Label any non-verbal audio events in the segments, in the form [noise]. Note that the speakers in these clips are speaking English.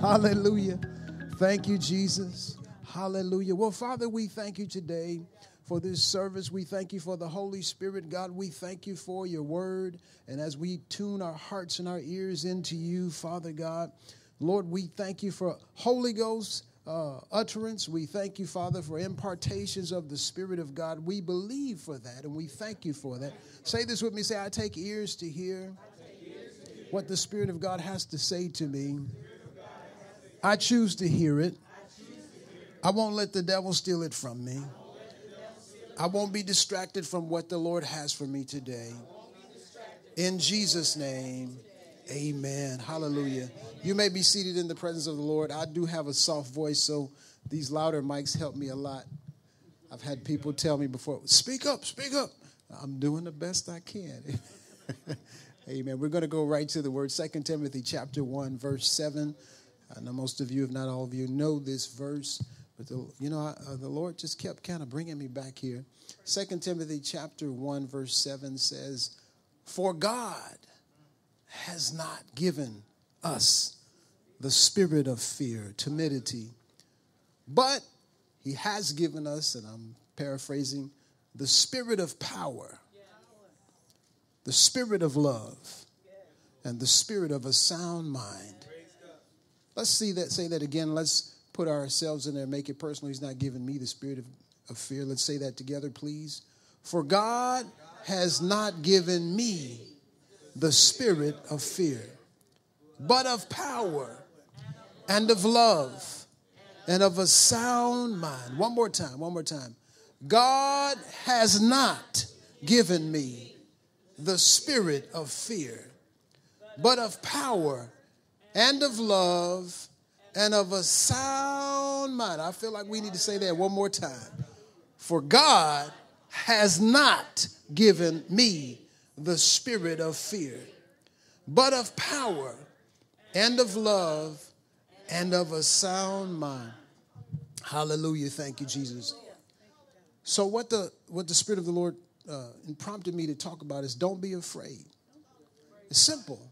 Hallelujah. Thank you, Jesus. Hallelujah. Well, Father, we thank you today for this service. We thank you for the Holy Spirit. God, we thank you for your word. And as we tune our hearts and our ears into you, Father God, Lord, we thank you for Holy Ghost. Uh, utterance. We thank you, Father, for impartations of the Spirit of God. We believe for that and we thank you for that. Say this with me say, I take ears to hear what the Spirit of God has to say to me. I choose to hear it. I won't let the devil steal it from me. I won't be distracted from what the Lord has for me today. In Jesus' name, amen. Hallelujah. You may be seated in the presence of the Lord. I do have a soft voice, so these louder mics help me a lot. I've had people tell me before, speak up, speak up. I'm doing the best I can. [laughs] Amen. We're going to go right to the word. Second Timothy chapter 1, verse 7. I know most of you, if not all of you, know this verse, but the, you know, I, uh, the Lord just kept kind of bringing me back here. Second Timothy chapter 1, verse 7 says, For God has not given us the spirit of fear, timidity, but He has given us, and I'm paraphrasing, the spirit of power, the spirit of love, and the spirit of a sound mind. Let's see that, say that again. Let's put ourselves in there, make it personal. He's not giving me the spirit of, of fear. Let's say that together, please. For God has not given me the spirit of fear, but of power and of love and of a sound mind. One more time, one more time. God has not given me the spirit of fear, but of power and of love and of a sound mind. I feel like we need to say that one more time. For God has not given me the spirit of fear, but of power and of love and of a sound mind. Hallelujah. Thank you, Jesus. So what the what the Spirit of the Lord uh, prompted me to talk about is don't be afraid. It's simple.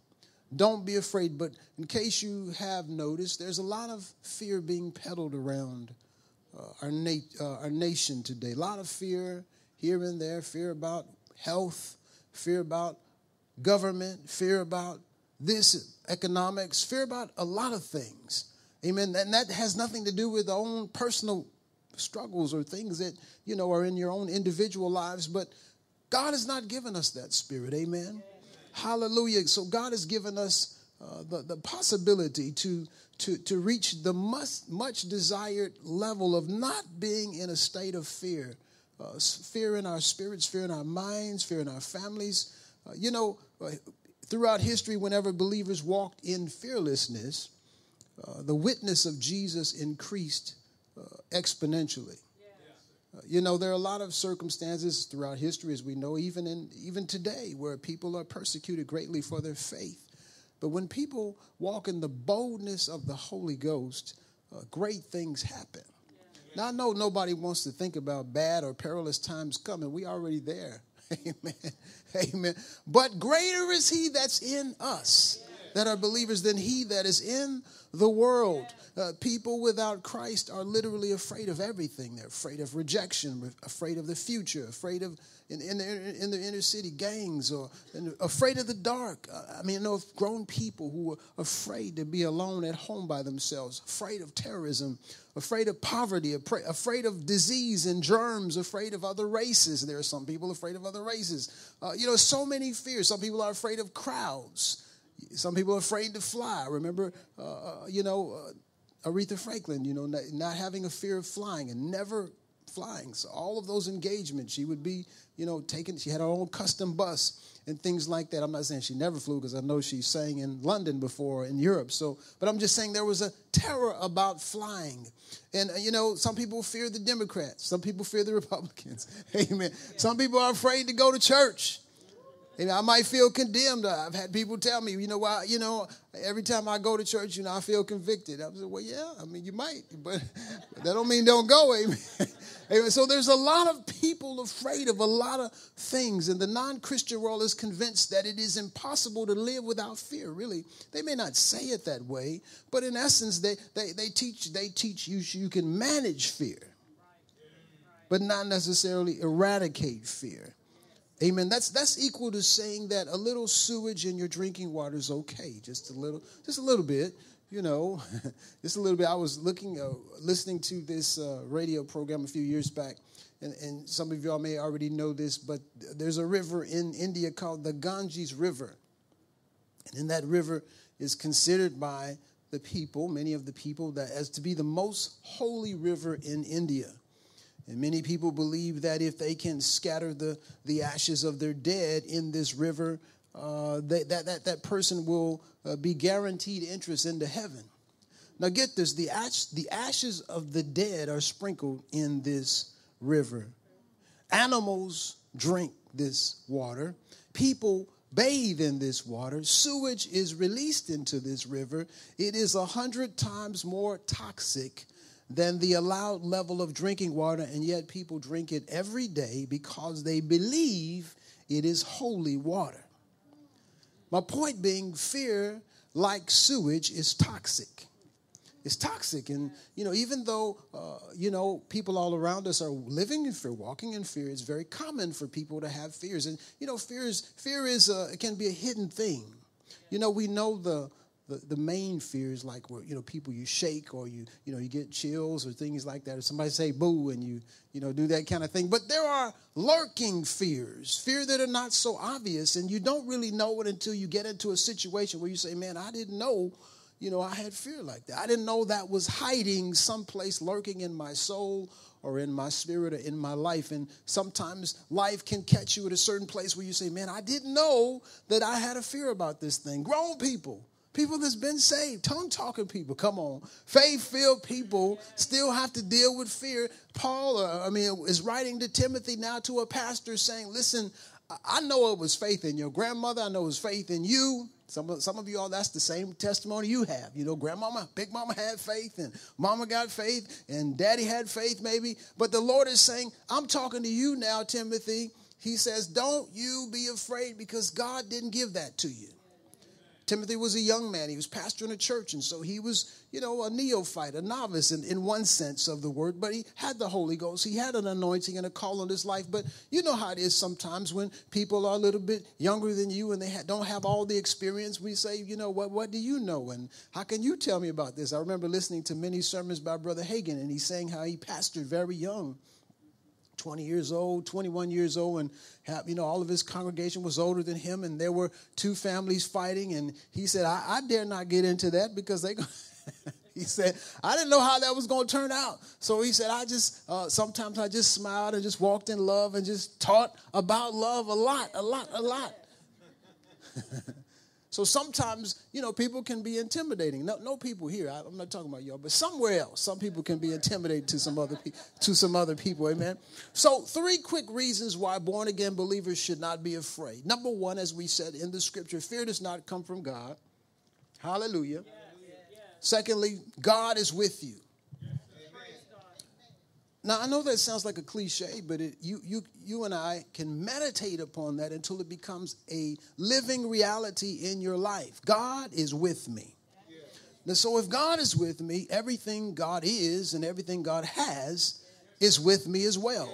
Don't be afraid. But in case you have noticed, there's a lot of fear being peddled around uh, our, na- uh, our nation today. A lot of fear here and there fear about health, fear about government, fear about this, economics, fear about a lot of things. Amen. And that has nothing to do with our own personal struggles or things that, you know, are in your own individual lives. But God has not given us that spirit. Amen. Hallelujah. So God has given us uh, the, the possibility to, to, to reach the much, much desired level of not being in a state of fear. Uh, fear in our spirits, fear in our minds, fear in our families. Uh, you know, uh, throughout history, whenever believers walked in fearlessness, uh, the witness of Jesus increased uh, exponentially. You know, there are a lot of circumstances throughout history, as we know, even in even today, where people are persecuted greatly for their faith. But when people walk in the boldness of the Holy Ghost, uh, great things happen. Now I know nobody wants to think about bad or perilous times coming. We already there. [laughs] Amen. Amen. But greater is he that's in us that are believers than he that is in the world. Uh, people without Christ are literally afraid of everything. They're afraid of rejection, afraid of the future, afraid of in, in, the, in the inner city gangs, or afraid of the dark. Uh, I mean, I know of grown people who are afraid to be alone at home by themselves, afraid of terrorism, afraid of poverty, afraid of disease and germs, afraid of other races. There are some people afraid of other races. Uh, you know, so many fears. Some people are afraid of crowds. Some people are afraid to fly. Remember, uh, uh, you know, uh, Aretha Franklin, you know, not, not, having a fear of flying and never flying. So all of those engagements, she would be, you know, taking, she had her own custom bus and things like that. I'm not saying she never flew because I know she sang in London before in Europe. So, but I'm just saying there was a terror about flying. And, uh, you know, some people fear the Democrats, some people fear the [laughs] Republicans. Amen. Some people are afraid to go to church. And I might feel condemned. Uh, I've had people tell me, you know, why, you know, every time I go to church, you know, I feel convicted. I was like, well, yeah, I mean, you might, [laughs] but that don't mean don't go. Amen. [laughs] amen. So there's a lot of people afraid of a lot of things, and the non-Christian world is convinced that it is impossible to live without fear. Really, they may not say it that way, but in essence, they they, they teach they teach you you can manage fear, but not necessarily eradicate fear. Amen. That's that's equal to saying that a little sewage in your drinking water is okay, just a little, just a little bit. You know, [laughs] just a little bit. I was looking, uh, listening to this uh, radio program a few years back, and, and some of y'all may already know this, but there's a river in India called the Ganges River, and in that river is considered by the people, many of the people, that as to be the most holy river in India. And many people believe that if they can scatter the, the ashes of their dead in this river, uh, they, that, that, that person will uh, be guaranteed entrance into heaven. Now, get this the, ash, the ashes of the dead are sprinkled in this river. Animals drink this water. People bathe in this water. Sewage is released into this river. It is a hundred times more toxic than the allowed level of drinking water, and yet people drink it every day because they believe it is holy water. My point being, fear, like sewage, is toxic. It's toxic, and you know, even though uh, you know people all around us are living in fear, walking in fear, it's very common for people to have fears. And you know, fear is fear is can be a hidden thing. You know, we know the the, the main fears like where you know people you shake or you you know you get chills or things like that or somebody say boo and you you know do that kind of thing but there are lurking fears fear that are not so obvious and you don't really know it until you get into a situation where you say man i didn't know you know i had fear like that i didn't know that was hiding someplace lurking in my soul or in my spirit or in my life. And sometimes life can catch you at a certain place where you say, Man, I didn't know that I had a fear about this thing. Grown people, People that's been saved, tongue talking people, come on. Faith filled people still have to deal with fear. Paul, uh, I mean, is writing to Timothy now to a pastor saying, Listen, I know it was faith in your grandmother, I know it was faith in you. Some of, some of you all, that's the same testimony you have. You know, grandmama, big mama had faith, and mama got faith, and daddy had faith, maybe. But the Lord is saying, I'm talking to you now, Timothy. He says, Don't you be afraid because God didn't give that to you. Timothy was a young man. He was pastoring a church, and so he was, you know, a neophyte, a novice in, in one sense of the word, but he had the Holy Ghost. He had an anointing and a call on his life. But you know how it is sometimes when people are a little bit younger than you and they ha- don't have all the experience. We say, you know, what, what do you know? And how can you tell me about this? I remember listening to many sermons by Brother Hagin, and he's saying how he pastored very young. 20 years old, 21 years old, and have, you know, all of his congregation was older than him, and there were two families fighting. And he said, I, I dare not get into that because they. [laughs] he said, I didn't know how that was going to turn out. So he said, I just, uh, sometimes I just smiled and just walked in love and just taught about love a lot, a lot, a lot. [laughs] So sometimes, you know, people can be intimidating. No, no people here. I, am not talking about y'all, but somewhere else, some people can be intimidated to some other pe- to some other people. Amen. So three quick reasons why born again believers should not be afraid. Number one, as we said in the scripture, fear does not come from God. Hallelujah. Secondly, God is with you. Now, I know that sounds like a cliche, but it, you, you, you and I can meditate upon that until it becomes a living reality in your life. God is with me. Now, so if God is with me, everything God is and everything God has is with me as well.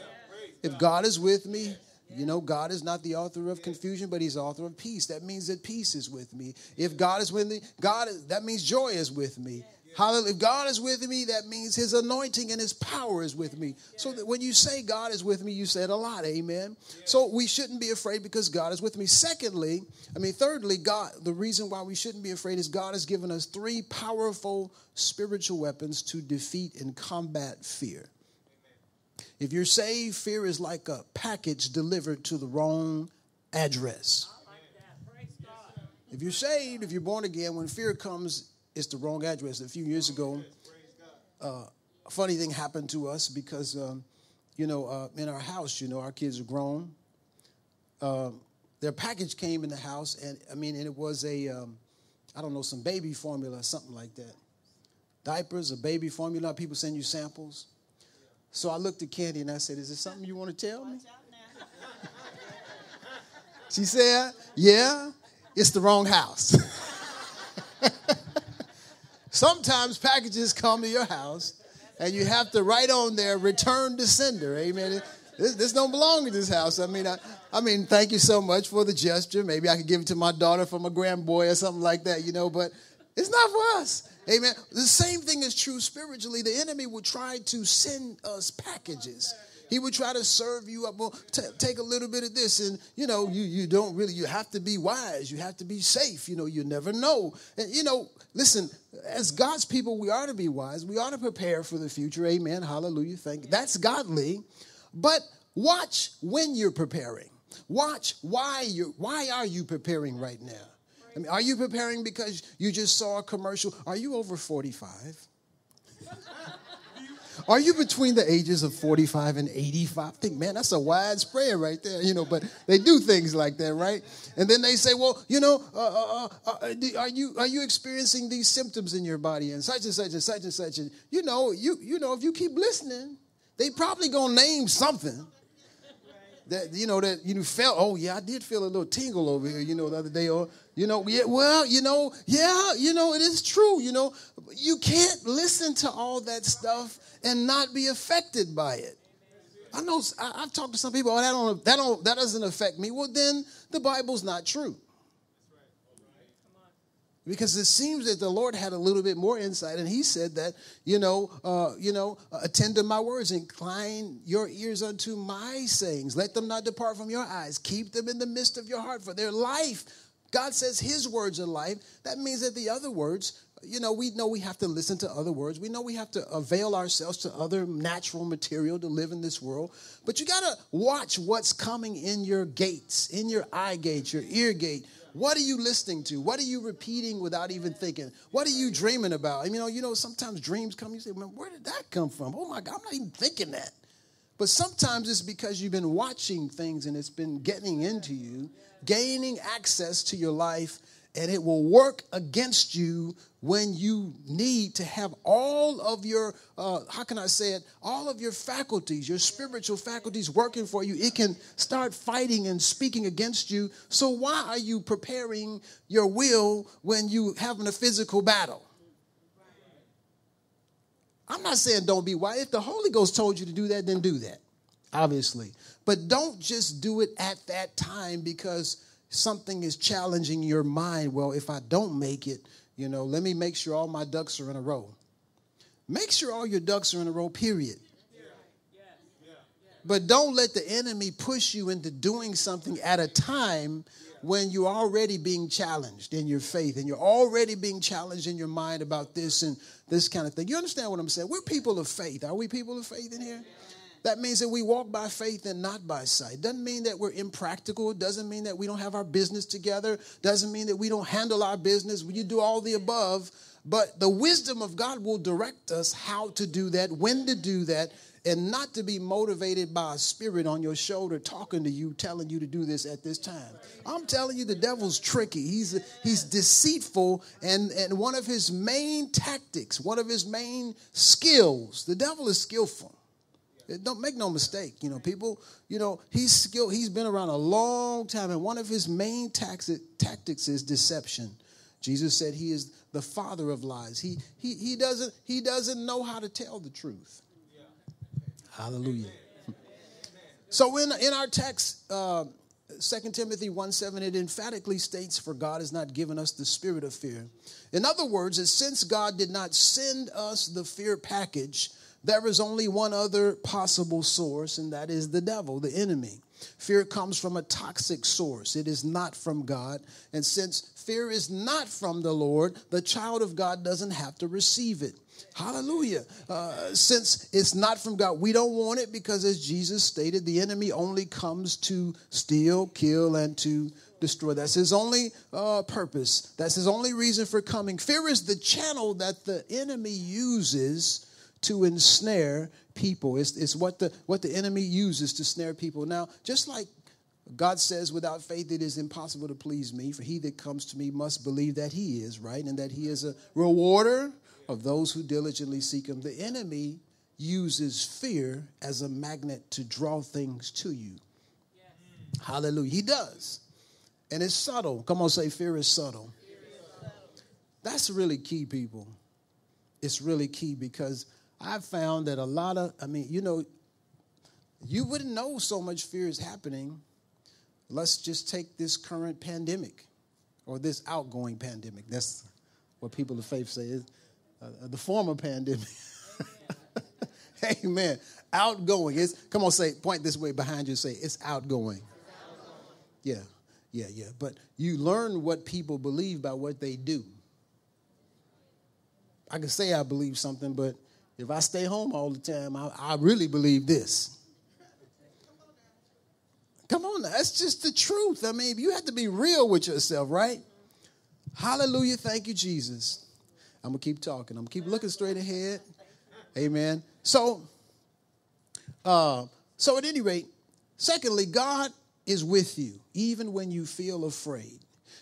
If God is with me, you know, God is not the author of confusion, but He's author of peace. That means that peace is with me. If God is with me, God that means joy is with me. Hallelujah. If God is with me, that means his anointing and his power is with me. So that when you say God is with me, you said a lot. Amen. So we shouldn't be afraid because God is with me. Secondly, I mean, thirdly, God, the reason why we shouldn't be afraid is God has given us three powerful spiritual weapons to defeat and combat fear. If you're saved, fear is like a package delivered to the wrong address. If you're saved, if you're born again, when fear comes, it's the wrong address. A few years ago, uh, a funny thing happened to us because, um, you know, uh, in our house, you know, our kids are grown. Uh, their package came in the house, and I mean, and it was a, um, I don't know, some baby formula or something like that. Diapers or baby formula. People send you samples. So I looked at Candy and I said, Is there something you want to tell me? she said, Yeah, it's the wrong house. [laughs] Sometimes packages come to your house and you have to write on there, return to sender. Amen. This, this don't belong in this house. I mean, I, I mean, thank you so much for the gesture. Maybe I could give it to my daughter for my grandboy or something like that, you know, but it's not for us. Amen. The same thing is true spiritually. The enemy will try to send us packages. He would try to serve you up. Well, t- take a little bit of this, and you know, you you don't really. You have to be wise. You have to be safe. You know, you never know. And you know, listen. As God's people, we are to be wise. We ought to prepare for the future. Amen. Hallelujah. Thank. You. That's godly. But watch when you're preparing. Watch why you why are you preparing right now? I mean, are you preparing because you just saw a commercial? Are you over 45? Are you between the ages of 45 and 85? I think, man, that's a wide spread right there, you know, but they do things like that, right? And then they say, well, you know, uh, uh, uh, uh are you are you experiencing these symptoms in your body and such and such and such and such? And you know, you you know, if you keep listening, they probably gonna name something that you know that you felt oh yeah i did feel a little tingle over here you know the other day or you know yeah well you know yeah you know it is true you know you can't listen to all that stuff and not be affected by it i know I, have talked to some people oh, that don't that don't that doesn't affect me well then the bible's not true because it seems that the Lord had a little bit more insight, and He said that you know, uh, you know, uh, attend to my words, incline your ears unto my sayings. Let them not depart from your eyes. Keep them in the midst of your heart, for their life. God says His words are life. That means that the other words, you know, we know we have to listen to other words. We know we have to avail ourselves to other natural material to live in this world. But you got to watch what's coming in your gates, in your eye gate, your ear gate what are you listening to? What are you repeating without even thinking? What are you dreaming about? you know, you know, sometimes dreams come, you say, man, where did that come from? Oh my God, I'm not even thinking that. But sometimes it's because you've been watching things and it's been getting into you, gaining access to your life and it will work against you when you need to have all of your uh, how can i say it? All of your faculties your spiritual faculties working for you. It can start fighting and speaking against you. So why are you preparing your will when you having a physical battle? I'm not saying don't be wise. If the holy ghost told you to do that then do that obviously. But don't just do it at that time because something is challenging your mind. Well, if I don't make it, you know, let me make sure all my ducks are in a row. Make sure all your ducks are in a row, period. But don't let the enemy push you into doing something at a time when you're already being challenged in your faith and you're already being challenged in your mind about this and this kind of thing. You understand what I'm saying? We're people of faith. Are we people of faith in here? That means that we walk by faith and not by sight. Doesn't mean that we're impractical. Doesn't mean that we don't have our business together. Doesn't mean that we don't handle our business. You do all the above. But the wisdom of God will direct us how to do that, when to do that, and not to be motivated by a spirit on your shoulder talking to you, telling you to do this at this time. I'm telling you, the devil's tricky. He's he's deceitful, and and one of his main tactics, one of his main skills, the devil is skillful. Don't make no mistake. You know, people, you know, he's skilled, he's been around a long time, and one of his main tactics is deception. Jesus said he is the father of lies. He he he doesn't he doesn't know how to tell the truth. Hallelujah. So in in our text, uh, 2 Timothy 1 7, it emphatically states, For God has not given us the spirit of fear. In other words, since God did not send us the fear package, there is only one other possible source, and that is the devil, the enemy. Fear comes from a toxic source. It is not from God. And since fear is not from the Lord, the child of God doesn't have to receive it. Hallelujah. Uh, since it's not from God, we don't want it because, as Jesus stated, the enemy only comes to steal, kill, and to destroy. That's his only uh, purpose. That's his only reason for coming. Fear is the channel that the enemy uses to ensnare people. It's, it's what, the, what the enemy uses to snare people. Now, just like God says, without faith it is impossible to please me, for he that comes to me must believe that he is, right? And that he is a rewarder of those who diligently seek him. The enemy uses fear as a magnet to draw things to you. Yes. Hallelujah. He does. And it's subtle. Come on, say, fear is subtle. Fear is subtle. That's really key, people. It's really key because I've found that a lot of, I mean, you know, you wouldn't know so much fear is happening. Let's just take this current pandemic or this outgoing pandemic. That's what people of faith say is uh, the former pandemic. [laughs] Amen. Outgoing. It's, come on, say, point this way behind you, say, it's outgoing. Yeah, yeah, yeah. But you learn what people believe by what they do. I can say I believe something, but if I stay home all the time, I, I really believe this. Come on, that's just the truth. I mean, you have to be real with yourself, right? Hallelujah. Thank you, Jesus. I'm going to keep talking. I'm going to keep looking straight ahead. Amen. So, uh, so at any rate, secondly, God is with you, even when you feel afraid.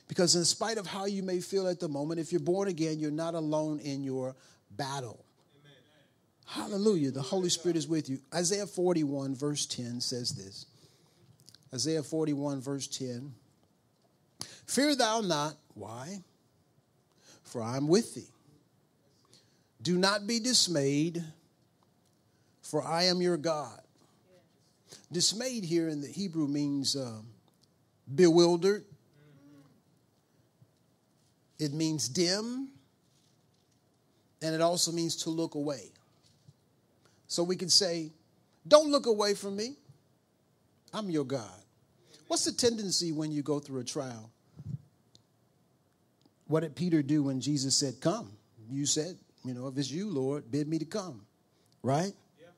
Because in spite of how you may feel at the moment, if you're born again, you're not alone in your battle. Hallelujah. The Holy Spirit is with you. Isaiah 41, verse 10 says this Isaiah 41, verse 10 Fear thou not. Why? For I am with thee. Do not be dismayed, for I am your God. Dismayed here in the Hebrew means um, bewildered, it means dim, and it also means to look away. So we can say, Don't look away from me. I'm your God. What's the tendency when you go through a trial? What did Peter do when Jesus said, Come? You said, You know, if it's you, Lord, bid me to come. Right? Yeah.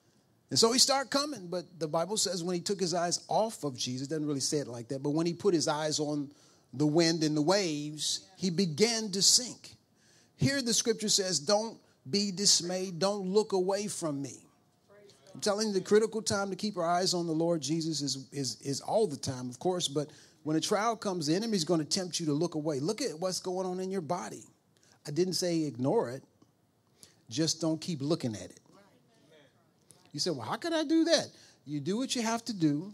And so he started coming, but the Bible says when he took his eyes off of Jesus, doesn't really say it like that, but when he put his eyes on the wind and the waves, he began to sink. Here the scripture says, Don't be dismayed, don't look away from me. I'm telling you, the critical time to keep our eyes on the Lord Jesus is, is, is all the time, of course, but when a trial comes, the enemy's going to tempt you to look away. Look at what's going on in your body. I didn't say ignore it, just don't keep looking at it. You say, well, how can I do that? You do what you have to do.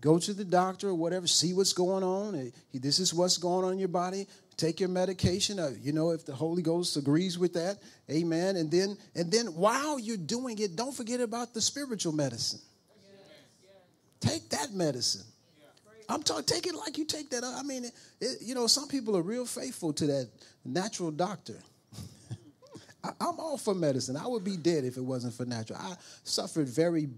Go to the doctor or whatever, see what's going on. This is what's going on in your body take your medication. Uh, you know if the holy ghost agrees with that amen. And then and then while you're doing it don't forget about the spiritual medicine. Take that medicine. I'm talking take it like you take that i mean it, you know some people are real faithful to that natural doctor. [laughs] I, i'm all for medicine. I would be dead if it wasn't for natural. I suffered very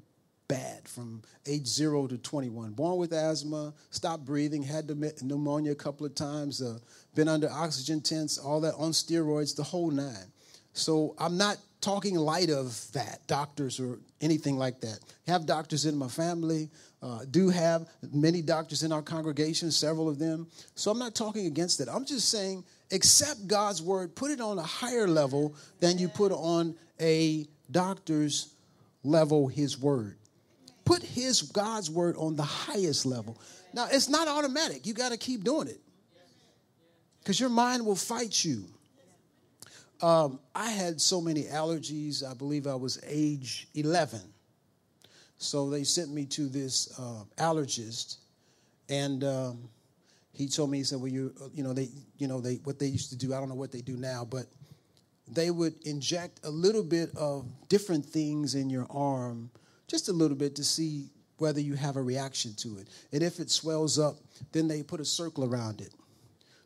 bad from age zero to 21. Born with asthma, stopped breathing, had pneumonia a couple of times, uh, been under oxygen tents, all that on steroids, the whole nine. So I'm not talking light of that, doctors or anything like that. Have doctors in my family, uh, do have many doctors in our congregation, several of them. So I'm not talking against that. I'm just saying accept God's word, put it on a higher level than you put on a doctor's level, his word put his God's word on the highest level. Now, it's not automatic. You got to keep doing it because your mind will fight you. Um, I had so many allergies. I believe I was age 11. So they sent me to this uh, allergist, and um, he told me, he said, "Well, you, you know, they, you know, they, what they used to do. I don't know what they do now, but they would inject a little bit of different things in your arm just a little bit to see whether you have a reaction to it. And if it swells up, then they put a circle around it.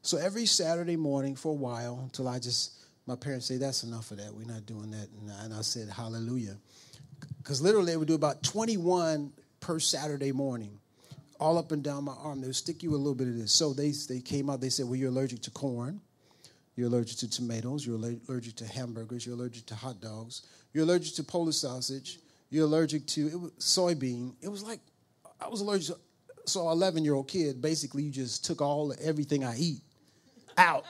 So every Saturday morning for a while, until I just, my parents say, that's enough of that. We're not doing that. And I said, hallelujah. Because literally they would do about 21 per Saturday morning. all up and down my arm. They would stick you a little bit of this. So they, they came out, they said, Well, you're allergic to corn. You're allergic to tomatoes. You're allergic to hamburgers. You're allergic to hot dogs. You're allergic to Polish sausage. You're allergic to it was soybean. It was like I was allergic. To, so, 11 year old kid, basically, you just took all everything I eat out.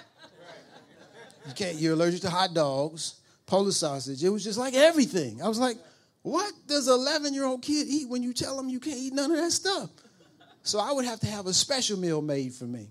You can't. You're allergic to hot dogs, Polish sausage. It was just like everything. I was like, what does an 11 year old kid eat when you tell them you can't eat none of that stuff? So I would have to have a special meal made for me.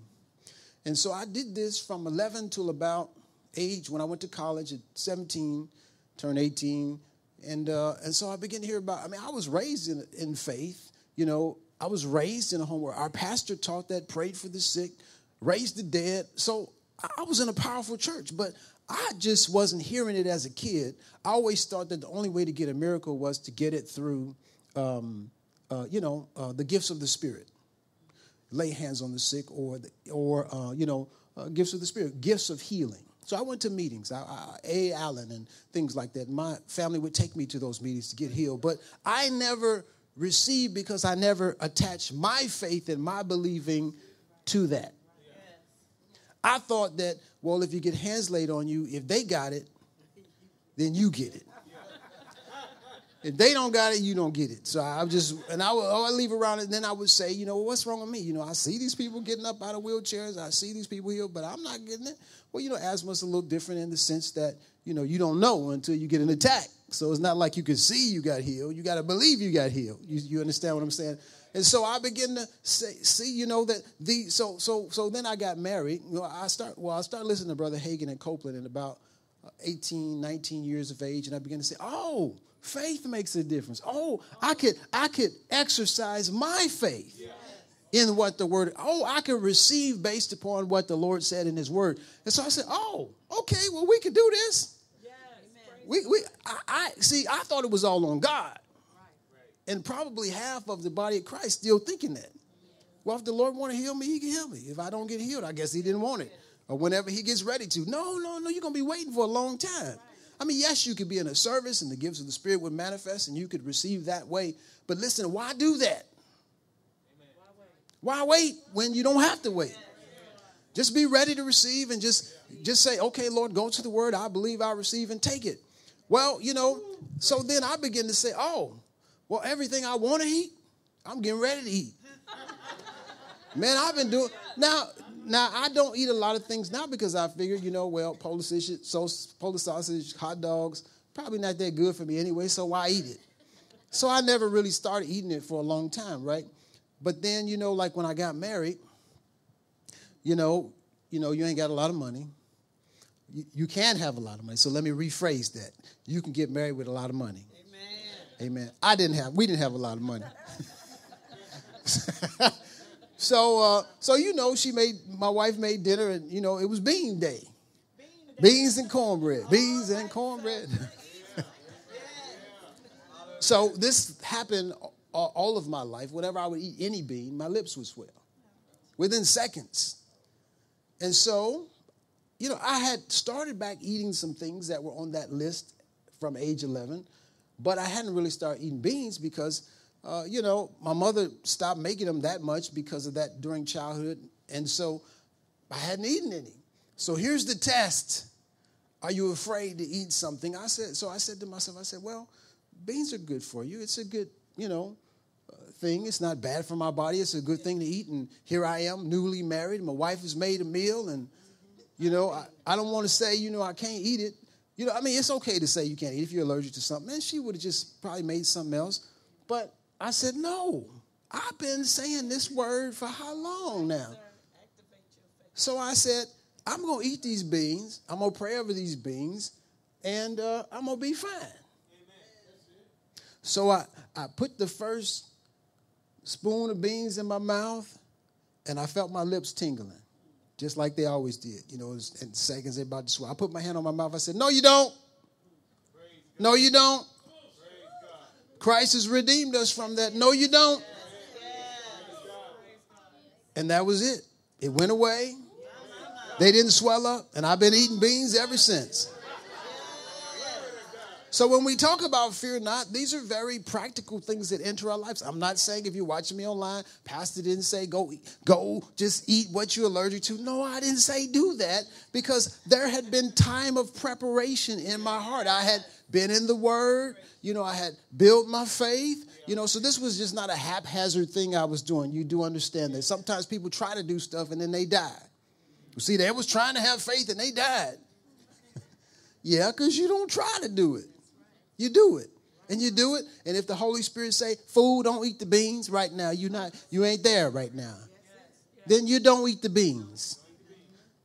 And so I did this from 11 till about age when I went to college at 17, turned 18. And, uh, and so I began to hear about, I mean, I was raised in, in faith. You know, I was raised in a home where our pastor taught that, prayed for the sick, raised the dead. So I was in a powerful church, but I just wasn't hearing it as a kid. I always thought that the only way to get a miracle was to get it through, um, uh, you know, uh, the gifts of the Spirit. Lay hands on the sick, or the, or uh, you know, uh, gifts of the Spirit, gifts of healing. So I went to meetings, I, I, A. Allen and things like that. My family would take me to those meetings to get healed, but I never received because I never attached my faith and my believing to that. I thought that, well, if you get hands laid on you, if they got it, then you get it. If they don't got it, you don't get it. So I just, and I would, oh, I leave around, it. and then I would say, you know, what's wrong with me? You know, I see these people getting up out of wheelchairs, I see these people healed, but I'm not getting it. Well, you know, asthma's a little different in the sense that, you know, you don't know until you get an attack. So it's not like you can see you got healed. You got to believe you got healed. You, you understand what I'm saying? And so I begin to say, see, you know, that the so so so then I got married. You know, I start well, I started listening to Brother Hagin and Copeland in about uh, 18, 19 years of age, and I began to say, oh, faith makes a difference. Oh, I could I could exercise my faith. In what the word, oh, I could receive based upon what the Lord said in His Word, and so I said, oh, okay, well we can do this. We, we, I, I see. I thought it was all on God and probably half of the body of Christ still thinking that. Well, if the Lord want to heal me, he can heal me. If I don't get healed, I guess he didn't want it. Or whenever he gets ready to. No, no, no, you're to be waiting for a long time. I mean, yes, you could be in a service and the gifts of the Spirit would manifest and you could receive that way. But listen, why do that? Why wait when you don't have to wait? Just be ready to receive and just just say, okay, Lord, go to the word. I believe I receive and take it. Well, you know, so then I begin to say, oh, well, everything I want to eat, I'm getting ready to eat. Man, I've been doing now. Now I don't eat a lot of things now because I figured, you know, well, Polish sausage, so Polish sausage, hot dogs, probably not that good for me anyway. So why eat it? So I never really started eating it for a long time, right? But then, you know, like when I got married, you know, you know, you ain't got a lot of money. You, you can have a lot of money. So let me rephrase that. You can get married with a lot of money. Amen. I didn't have, we didn't have a lot of money. [laughs] so, uh, so you know, she made my wife made dinner, and you know, it was bean day, beans and cornbread, beans and cornbread. [laughs] so this happened all of my life. Whenever I would eat any bean, my lips would swell within seconds. And so, you know, I had started back eating some things that were on that list from age 11. But I hadn't really started eating beans because, uh, you know, my mother stopped making them that much because of that during childhood. And so I hadn't eaten any. So here's the test. Are you afraid to eat something? I said, so I said to myself, I said, well, beans are good for you. It's a good, you know, uh, thing. It's not bad for my body. It's a good thing to eat. And here I am, newly married. My wife has made a meal, and you know, I, I don't want to say, you know, I can't eat it. You know, I mean, it's okay to say you can't eat if you're allergic to something. And she would have just probably made something else. But I said, no. I've been saying this word for how long now? So I said, I'm going to eat these beans. I'm going to pray over these beans. And uh, I'm going to be fine. So I, I put the first spoon of beans in my mouth, and I felt my lips tingling just like they always did. You know, in seconds they're about to swallow. I put my hand on my mouth. I said, No, you don't. No, you don't. Christ has redeemed us from that. No, you don't. And that was it. It went away. They didn't swell up, and I've been eating beans ever since. So when we talk about fear not, these are very practical things that enter our lives. I'm not saying if you're watching me online, Pastor didn't say go go just eat what you're allergic to. No, I didn't say do that because there had been time of preparation in my heart. I had been in the word, you know, I had built my faith, you know, so this was just not a haphazard thing I was doing. You do understand that. Sometimes people try to do stuff and then they die. You see, they was trying to have faith and they died. [laughs] yeah, because you don't try to do it. You do it. And you do it. And if the Holy Spirit say, fool, don't eat the beans right now, you not you ain't there right now. Then you don't eat the beans.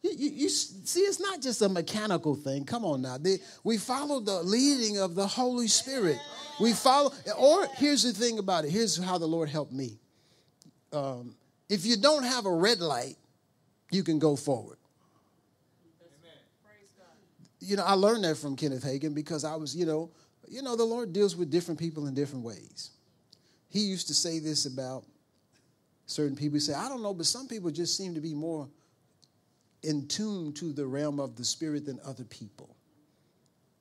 You, you, you, see, it's not just a mechanical thing. Come on now. They, we follow the leading of the Holy Spirit. We follow, or here's the thing about it. Here's how the Lord helped me. Um, if you don't have a red light, you can go forward. You know, I learned that from Kenneth Hagin because I was, you know, you know, the Lord deals with different people in different ways. He used to say this about certain people. He said, I don't know, but some people just seem to be more in tune to the realm of the spirit than other people.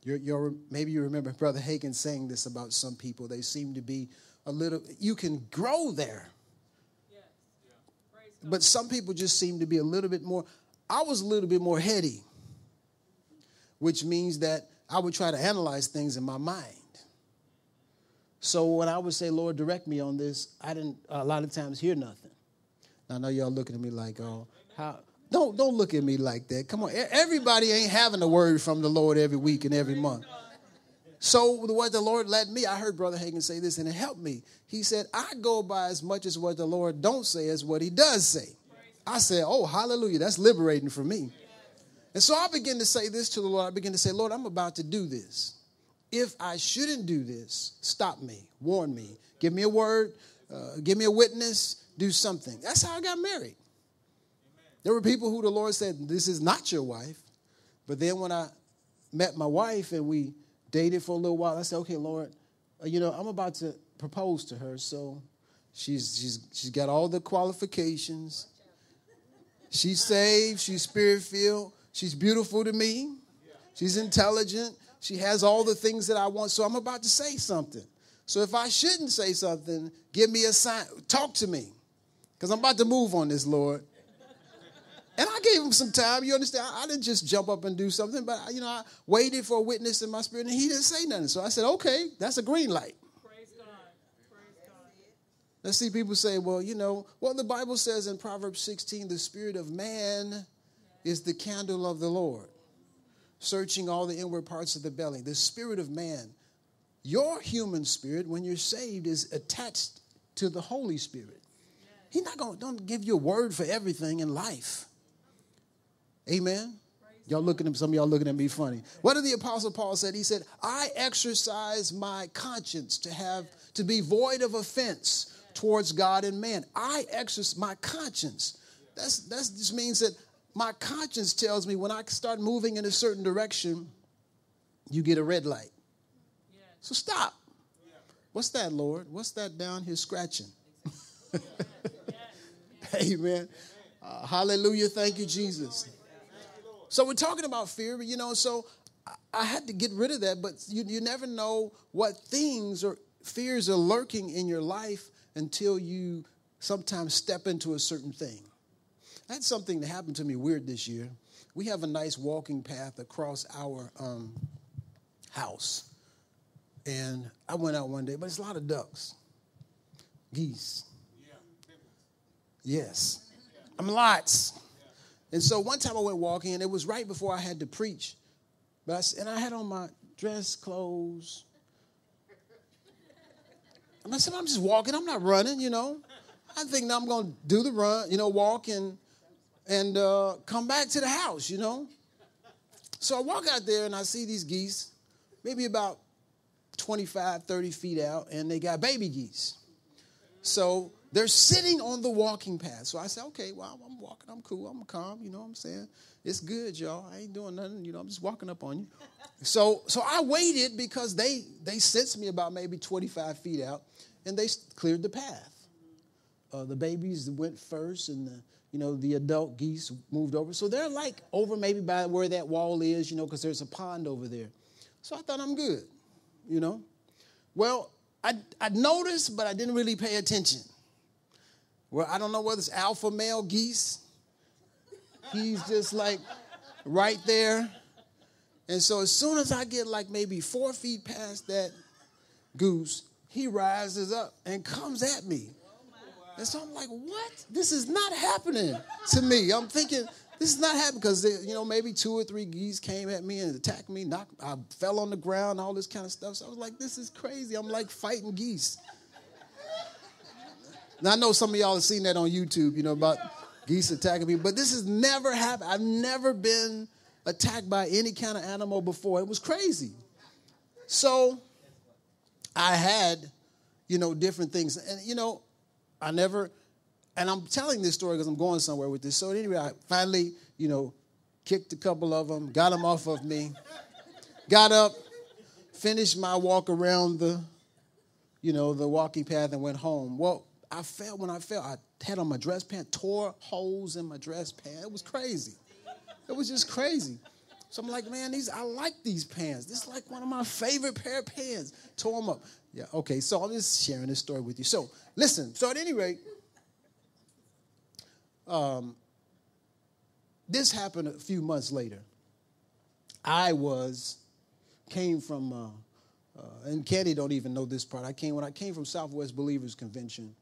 You're, you're, maybe you remember Brother Hagin saying this about some people. They seem to be a little, you can grow there. But some people just seem to be a little bit more, I was a little bit more heady, which means that I would try to analyze things in my mind. So when I would say, Lord, direct me on this, I didn't a lot of times hear nothing. Now, I know y'all looking at me like, oh, how don't don't look at me like that. Come on. Everybody ain't having a word from the Lord every week and every month. So what the Lord let me, I heard Brother Hagin say this and it helped me. He said, I go by as much as what the Lord don't say as what he does say. I said, Oh, hallelujah. That's liberating for me. And so I begin to say this to the Lord. I begin to say, Lord, I'm about to do this. If I shouldn't do this, stop me, warn me, give me a word, uh, give me a witness, do something. That's how I got married. There were people who the Lord said, This is not your wife. But then when I met my wife and we dated for a little while, I said, Okay, Lord, uh, you know, I'm about to propose to her. So she's, she's, she's got all the qualifications. She's saved, she's spirit filled. She's beautiful to me. She's intelligent. She has all the things that I want. So I'm about to say something. So if I shouldn't say something, give me a sign. Talk to me. Because I'm about to move on this, Lord. And I gave him some time. You understand? I, didn't just jump up and do something, but you know, I waited for a witness in my spirit, and he didn't say nothing. So I said, "Okay, that's a green light." Praise God. Praise God. Let's see. People say, "Well, you know, what the Bible says in Proverbs 16: the spirit of man is the candle of the Lord, searching all the inward parts of the belly. The spirit of man, your human spirit, when you're saved, is attached to the Holy Spirit. He's not going to give you a word for everything in life. Amen. Y'all looking at some of y'all looking at me funny. What did the apostle Paul said? He said, "I exercise my conscience to have to be void of offense towards God and man. I exercise my conscience. That's that just means that my conscience tells me when I start moving in a certain direction, you get a red light. So stop. What's that, Lord? What's that down here scratching? [laughs] Amen. Uh, hallelujah. Thank you, Jesus. So we're talking about fear, you know, so I had to get rid of that, but you, you never know what things or fears are lurking in your life until you sometimes step into a certain thing. I had something that happened to me weird this year. We have a nice walking path across our um, house. And I went out one day, but it's a lot of ducks, geese. Yes. I'm lots. And so one time I went walking, and it was right before I had to preach. But I, and I had on my dress clothes. And I said, I'm just walking. I'm not running, you know. I think now I'm going to do the run, you know, walk and and uh, come back to the house, you know. So I walk out there and I see these geese, maybe about 25, 30 feet out, and they got baby geese. So they're sitting on the walking path. So I said, okay, well, I'm walking, I'm cool, I'm calm, you know what I'm saying? It's good, y'all. I ain't doing nothing, you know, I'm just walking up on you. So so I waited because they they sensed me about maybe 25 feet out, and they cleared the path. Uh, the babies went first, and the you know, the adult geese moved over. So they're like over maybe by where that wall is, you know, because there's a pond over there. So I thought I'm good. you know. Well, I, I noticed, but I didn't really pay attention. Well, I don't know whether it's alpha male geese. He's just like right there. And so as soon as I get like maybe four feet past that goose, he rises up and comes at me. And so I'm like, what? This is not happening to me. I'm thinking, this is not happening because, you know, maybe two or three geese came at me and attacked me. Knocked, I fell on the ground, all this kind of stuff. So I was like, this is crazy. I'm like fighting geese. Now, I know some of y'all have seen that on YouTube, you know, about geese attacking me, but this has never happened. I've never been attacked by any kind of animal before. It was crazy. So I had, you know, different things. And, you know, I never, and I'm telling this story because I'm going somewhere with this. So anyway, I finally, you know, kicked a couple of them, got them off of me, got up, finished my walk around the, you know, the walking path and went home. Well, I fell when I fell. I had on my dress pants, tore holes in my dress pants. It was crazy. It was just crazy. So I'm like, man, these I like these pants. This is like one of my favorite pair of pants. Tore them up. Yeah, okay. So I'm just sharing this story with you. So listen. So at any rate, um, this happened a few months later. I was came from, uh, uh, and Kenny don't even know this part. I came when I came from Southwest Believers Convention.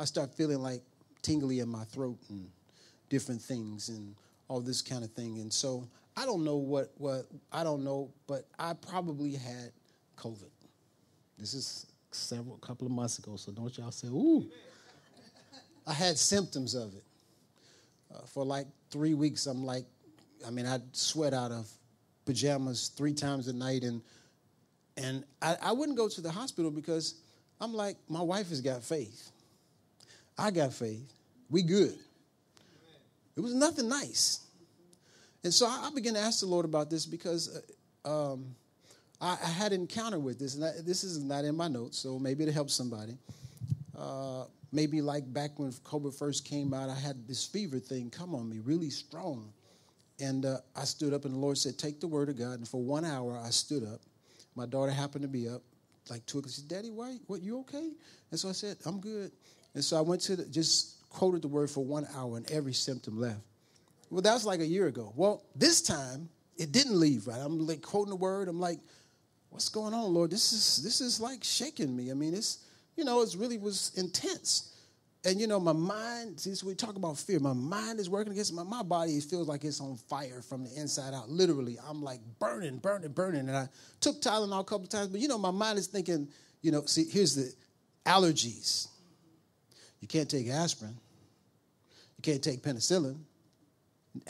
I start feeling like tingly in my throat and different things and all this kind of thing. And so I don't know what what I don't know, but I probably had COVID. This is several couple of months ago, so don't y'all say, "Ooh." I had symptoms of it uh, for like three weeks. I'm like, I mean, I'd sweat out of pajamas three times a night, and and I, I wouldn't go to the hospital because I'm like, my wife has got faith. I got faith. We good. It was nothing nice. And so I, began to ask the Lord about this because uh, um, I, I, had an encounter with this, and I, this is not in my notes, so maybe it'll help somebody. Uh, maybe like back when COVID first came out, I had this fever thing come on me really strong. And uh, I stood up, and the Lord said, Take the word of God. And for one hour, I stood up. My daughter happened to be up, like two o'clock. She said, Daddy, why? What, you okay? And so I said, I'm good. And so I went to the, just quoted the word for one hour, and every symptom left. Well, that was like a year ago. Well, this time it didn't leave right. I'm like quoting the word. I'm like, what's going on, Lord? This is this is like shaking me. I mean, it's you know, it really was intense. And you know, my mind, since we talk about fear, my mind is working against my, my body. It feels like it's on fire from the inside out. Literally, I'm like burning, burning, burning. And I took Tylenol a couple times, but you know, my mind is thinking, you know, see, here's the allergies. You can't take aspirin. You can't take penicillin.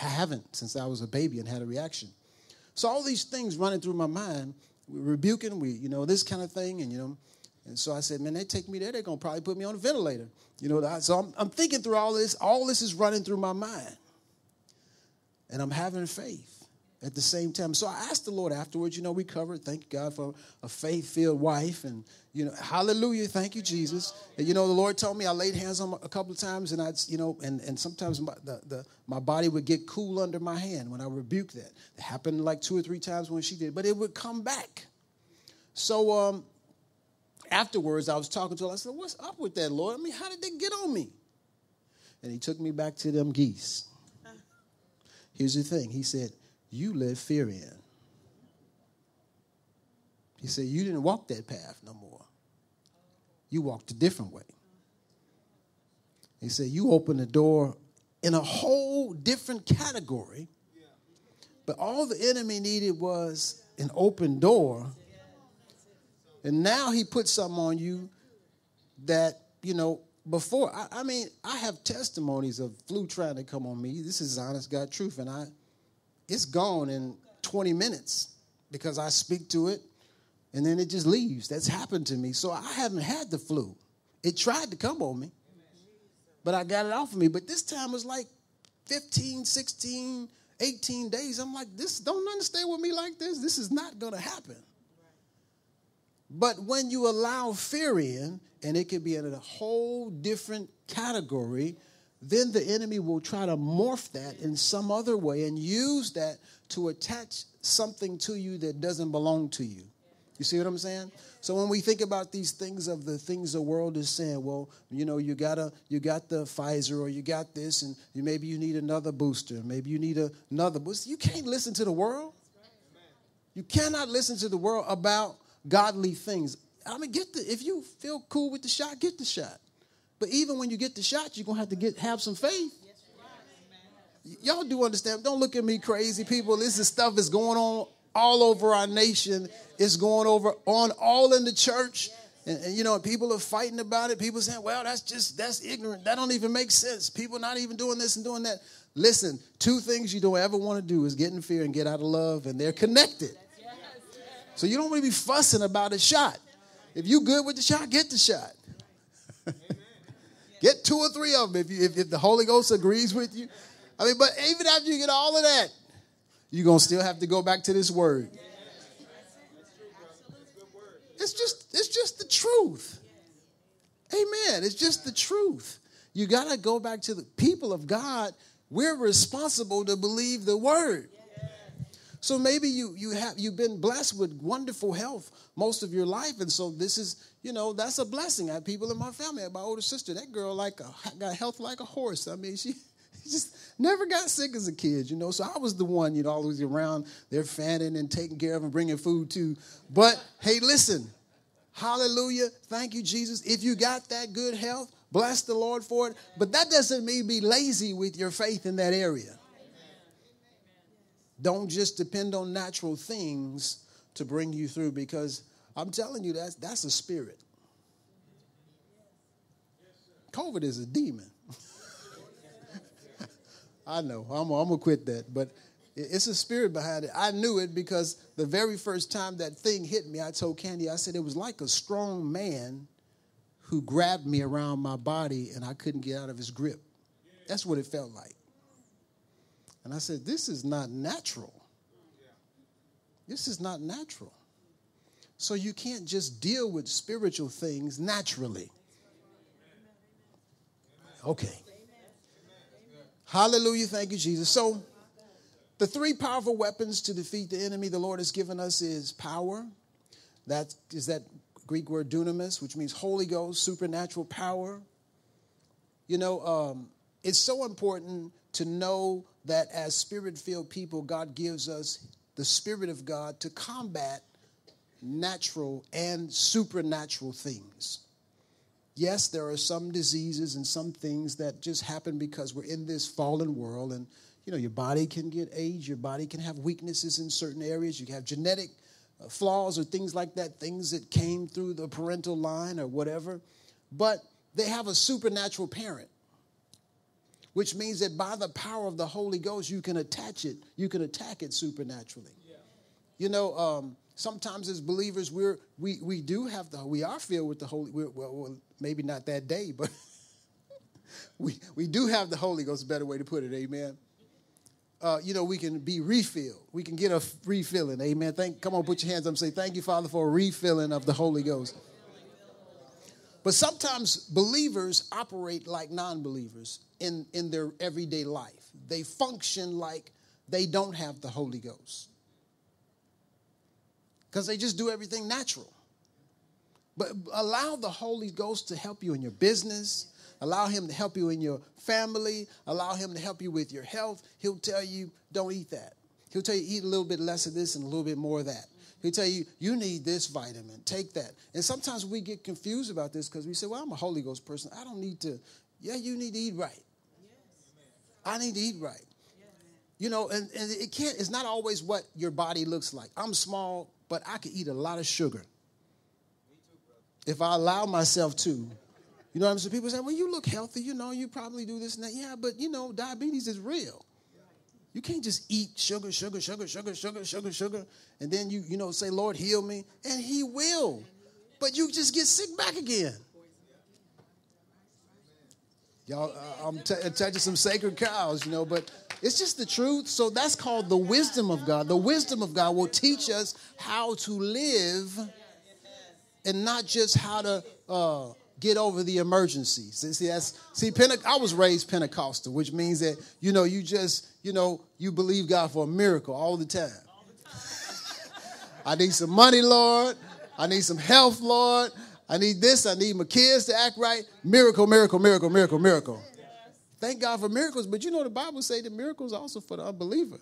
I haven't since I was a baby and had a reaction. So all these things running through my mind, we rebuking, we, you know, this kind of thing, and you know, and so I said, man, they take me there, they're gonna probably put me on a ventilator. You know, so I'm, I'm thinking through all this, all this is running through my mind. And I'm having faith at the same time. So I asked the Lord afterwards, you know, we covered, thank God for a faith filled wife. And, you know, hallelujah, thank you, Jesus. And, you know, the Lord told me I laid hands on a couple of times and I'd, you know, and, and sometimes my, the, the, my body would get cool under my hand when I rebuked that. It happened like two or three times when she did, but it would come back. So um, afterwards, I was talking to her. I said, What's up with that, Lord? I mean, how did they get on me? And he took me back to them geese. Here's the thing He said, you let fear in. He said, You didn't walk that path no more. You walked a different way. He said, You opened the door in a whole different category, but all the enemy needed was an open door. And now he put something on you that, you know, before, I, I mean, I have testimonies of flu trying to come on me. This is honest God truth. And I, it's gone in 20 minutes because I speak to it and then it just leaves. That's happened to me. So I haven't had the flu. It tried to come on me, but I got it off of me. But this time was like 15, 16, 18 days. I'm like, this don't understand with me like this. This is not going to happen. But when you allow fear in, and it could be in a whole different category then the enemy will try to morph that in some other way and use that to attach something to you that doesn't belong to you. You see what I'm saying? So when we think about these things of the things the world is saying, well, you know, you got a you got the Pfizer or you got this, and you, maybe you need another booster, maybe you need a, another booster. You can't listen to the world. You cannot listen to the world about godly things. I mean, get the if you feel cool with the shot, get the shot. But even when you get the shot, you're gonna have to get have some faith. Y'all do understand. Don't look at me crazy, people. This is stuff is going on all over our nation. It's going over on all in the church. And, and, you know, people are fighting about it. People saying, well, that's just, that's ignorant. That don't even make sense. People not even doing this and doing that. Listen, two things you don't ever want to do is get in fear and get out of love, and they're connected. So you don't want to be fussing about a shot. If you good with the shot, get the shot. Get two or three of them if, you, if, if the Holy Ghost agrees with you. I mean, but even after you get all of that, you're going to still have to go back to this word. It's just, it's just the truth. Amen. It's just the truth. You got to go back to the people of God. We're responsible to believe the word. So maybe you you have you've been blessed with wonderful health most of your life, and so this is you know that's a blessing. I have people in my family. My older sister, that girl like a, got health like a horse. I mean, she [laughs] just never got sick as a kid, you know. So I was the one, you know, always around there fanning and taking care of and bringing food too. But hey, listen, hallelujah, thank you, Jesus. If you got that good health, bless the Lord for it. But that doesn't mean be lazy with your faith in that area. Don't just depend on natural things to bring you through because I'm telling you that's that's a spirit. COVID is a demon. [laughs] I know. I'm, I'm going to quit that. But it's a spirit behind it. I knew it because the very first time that thing hit me, I told Candy, I said, it was like a strong man who grabbed me around my body and I couldn't get out of his grip. That's what it felt like. And I said, this is not natural. This is not natural. So you can't just deal with spiritual things naturally. Okay. Hallelujah. Thank you, Jesus. So, the three powerful weapons to defeat the enemy the Lord has given us is power. That is that Greek word dunamis, which means Holy Ghost, supernatural power. You know, um, it's so important to know that as spirit filled people, God gives us the Spirit of God to combat natural and supernatural things. Yes, there are some diseases and some things that just happen because we're in this fallen world and you know your body can get aged, your body can have weaknesses in certain areas, you can have genetic uh, flaws or things like that, things that came through the parental line or whatever. But they have a supernatural parent which means that by the power of the Holy Ghost, you can attach it, you can attack it supernaturally. Yeah. You know, um, sometimes as believers, we're we we do have the we are filled with the Holy. Well, well, maybe not that day, but [laughs] we we do have the Holy Ghost. A better way to put it, Amen. Uh, you know, we can be refilled. We can get a refilling. Amen. Thank. Come on, put your hands up and say, "Thank you, Father, for a refilling of the Holy Ghost." But sometimes believers operate like non-believers in in their everyday life. They function like they don't have the Holy Ghost because they just do everything natural. But allow the Holy Ghost to help you in your business. Allow him to help you in your family. Allow him to help you with your health. He'll tell you, don't eat that. He'll tell you, eat a little bit less of this and a little bit more of that. He'll tell you, you need this vitamin, take that. And sometimes we get confused about this because we say, well, I'm a Holy Ghost person. I don't need to. Yeah, you need to eat right. I need to eat right. You know, and, and it can't, it's not always what your body looks like. I'm small, but I could eat a lot of sugar if I allow myself to. You know what I'm saying? People say, well, you look healthy, you know, you probably do this and that. Yeah, but you know, diabetes is real. You can't just eat sugar, sugar, sugar, sugar, sugar, sugar, sugar, and then you, you know, say, Lord, heal me. And he will. But you just get sick back again. Y'all, I'm t- touching some sacred cows, you know, but it's just the truth. So that's called the wisdom of God. The wisdom of God will teach us how to live and not just how to uh, get over the emergency. See, that's see, Pente- I was raised Pentecostal, which means that you know you just you know you believe God for a miracle all the time. I need some money, Lord. I need some health, Lord. I need this. I need my kids to act right. Miracle, miracle, miracle, miracle, miracle. Thank God for miracles, but you know the Bible say that miracles also for the unbeliever.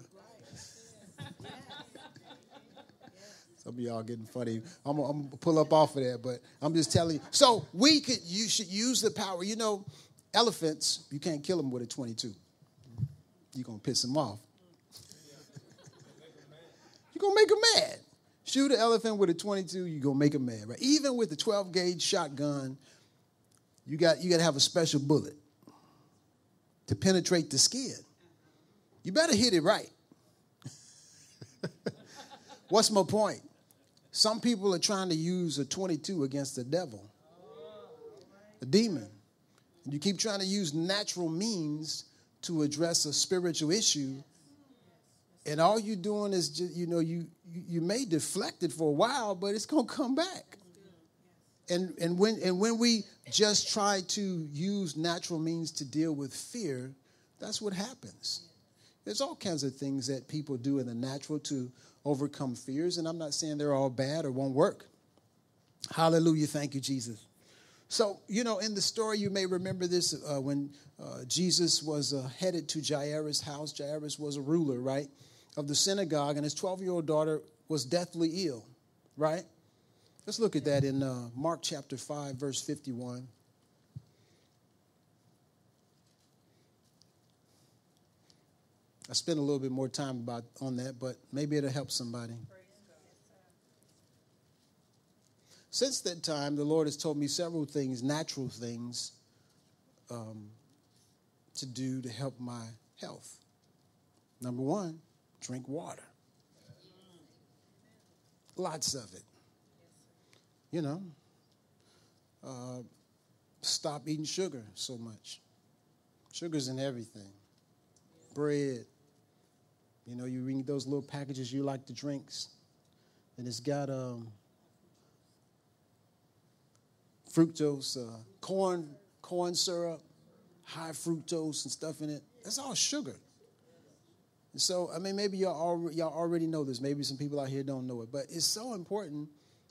Some of y'all getting funny. I'm, gonna pull up off of that, but I'm just telling you. So we could, you should use the power. You know, elephants, you can't kill them with a 22. You're gonna piss them off. [laughs] You're gonna make them mad. Shoot an elephant with a 22, you're gonna make them mad, right? Even with the 12 gauge shotgun, you got you got to have a special bullet to penetrate the skin. You better hit it right. [laughs] What's my point? Some people are trying to use a 22 against the devil, a demon. You keep trying to use natural means to address a spiritual issue. And all you're doing is just, you know, you, you may deflect it for a while, but it's going to come back. And, and, when, and when we just try to use natural means to deal with fear, that's what happens. There's all kinds of things that people do in the natural to overcome fears. And I'm not saying they're all bad or won't work. Hallelujah. Thank you, Jesus. So, you know, in the story, you may remember this uh, when uh, Jesus was uh, headed to Jairus' house. Jairus was a ruler, right, of the synagogue, and his 12 year old daughter was deathly ill, right? Let's look at that in uh, Mark chapter 5, verse 51. I spent a little bit more time about on that, but maybe it'll help somebody. Since that time, the Lord has told me several things, natural things, um, to do to help my health. Number one, drink water. Lots of it. You know, uh, stop eating sugar so much. Sugar's in everything bread, you know, you read those little packages you like the drinks, and it's got um, fructose, uh, corn, corn syrup, high fructose and stuff in it. That's all sugar. And so, I mean, maybe y'all y'all already know this. Maybe some people out here don't know it, but it's so important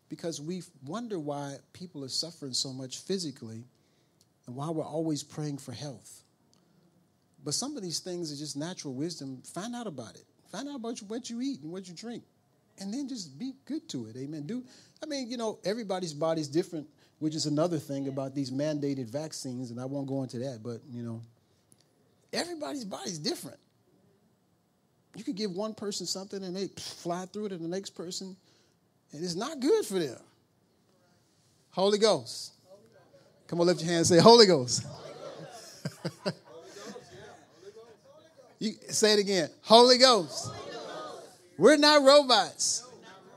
because we wonder why people are suffering so much physically and why we're always praying for health. But some of these things are just natural wisdom. Find out about it. Find out about what you eat and what you drink. And then just be good to it. Amen. Do I mean, you know, everybody's body's different, which is another thing about these mandated vaccines, and I won't go into that, but you know, everybody's body's different. You could give one person something and they fly through it to the next person, and it's not good for them. Holy Ghost. Come on, lift your hand and say, Holy Ghost. Holy Ghost. You say it again. Holy Ghost. We're not robots.